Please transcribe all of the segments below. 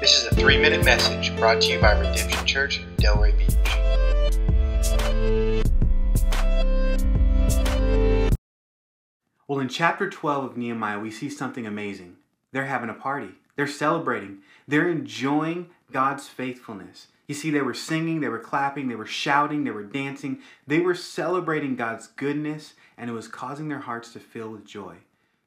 This is a three minute message brought to you by Redemption Church, Delray Beach. Well, in chapter 12 of Nehemiah, we see something amazing. They're having a party, they're celebrating, they're enjoying God's faithfulness. You see, they were singing, they were clapping, they were shouting, they were dancing, they were celebrating God's goodness, and it was causing their hearts to fill with joy.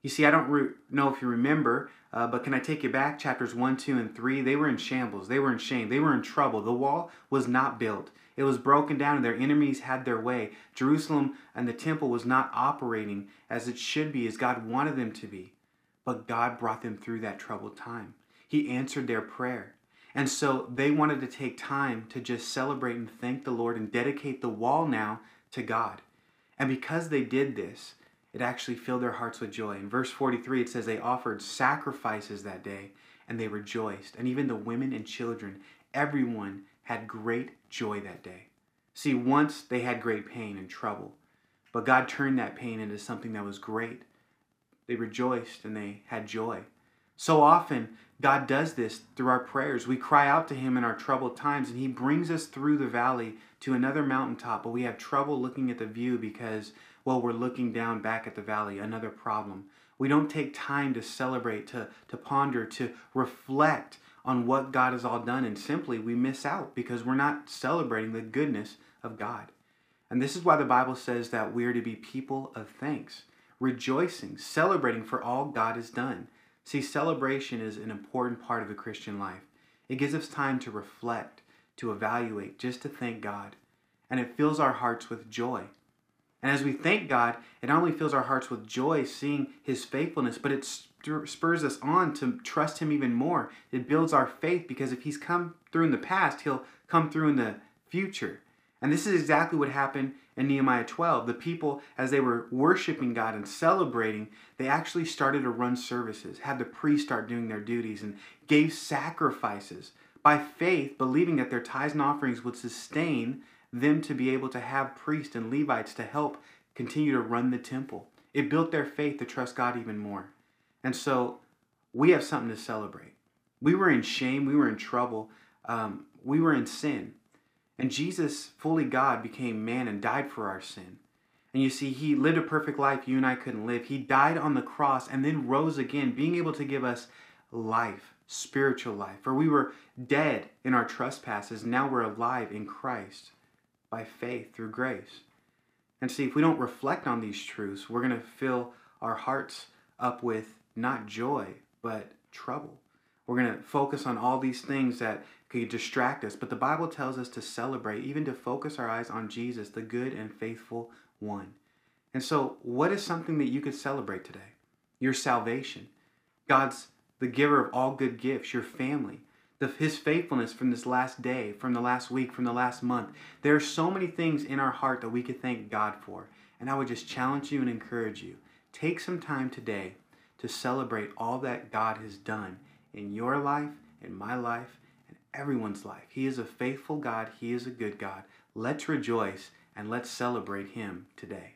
You see, I don't re- know if you remember, uh, but can I take you back? Chapters 1, 2, and 3, they were in shambles. They were in shame. They were in trouble. The wall was not built. It was broken down, and their enemies had their way. Jerusalem and the temple was not operating as it should be, as God wanted them to be. But God brought them through that troubled time. He answered their prayer. And so they wanted to take time to just celebrate and thank the Lord and dedicate the wall now to God. And because they did this, it actually filled their hearts with joy. In verse 43, it says they offered sacrifices that day and they rejoiced. And even the women and children, everyone had great joy that day. See, once they had great pain and trouble, but God turned that pain into something that was great. They rejoiced and they had joy. So often, God does this through our prayers. We cry out to Him in our troubled times, and He brings us through the valley to another mountaintop, but we have trouble looking at the view because, well, we're looking down back at the valley, another problem. We don't take time to celebrate, to, to ponder, to reflect on what God has all done, and simply we miss out because we're not celebrating the goodness of God. And this is why the Bible says that we are to be people of thanks, rejoicing, celebrating for all God has done. See, celebration is an important part of the Christian life. It gives us time to reflect, to evaluate, just to thank God. And it fills our hearts with joy. And as we thank God, it not only fills our hearts with joy seeing His faithfulness, but it spurs us on to trust Him even more. It builds our faith because if He's come through in the past, He'll come through in the future. And this is exactly what happened in Nehemiah 12. The people, as they were worshiping God and celebrating, they actually started to run services, had the priests start doing their duties, and gave sacrifices by faith, believing that their tithes and offerings would sustain them to be able to have priests and Levites to help continue to run the temple. It built their faith to trust God even more. And so we have something to celebrate. We were in shame, we were in trouble, um, we were in sin. And Jesus, fully God, became man and died for our sin. And you see, he lived a perfect life you and I couldn't live. He died on the cross and then rose again, being able to give us life, spiritual life. For we were dead in our trespasses, now we're alive in Christ by faith through grace. And see, if we don't reflect on these truths, we're going to fill our hearts up with not joy, but trouble. We're going to focus on all these things that could distract us. But the Bible tells us to celebrate, even to focus our eyes on Jesus, the good and faithful one. And so, what is something that you could celebrate today? Your salvation. God's the giver of all good gifts, your family, the, his faithfulness from this last day, from the last week, from the last month. There are so many things in our heart that we could thank God for. And I would just challenge you and encourage you. Take some time today to celebrate all that God has done in your life, in my life, and everyone's life. He is a faithful God. He is a good God. Let's rejoice and let's celebrate Him today.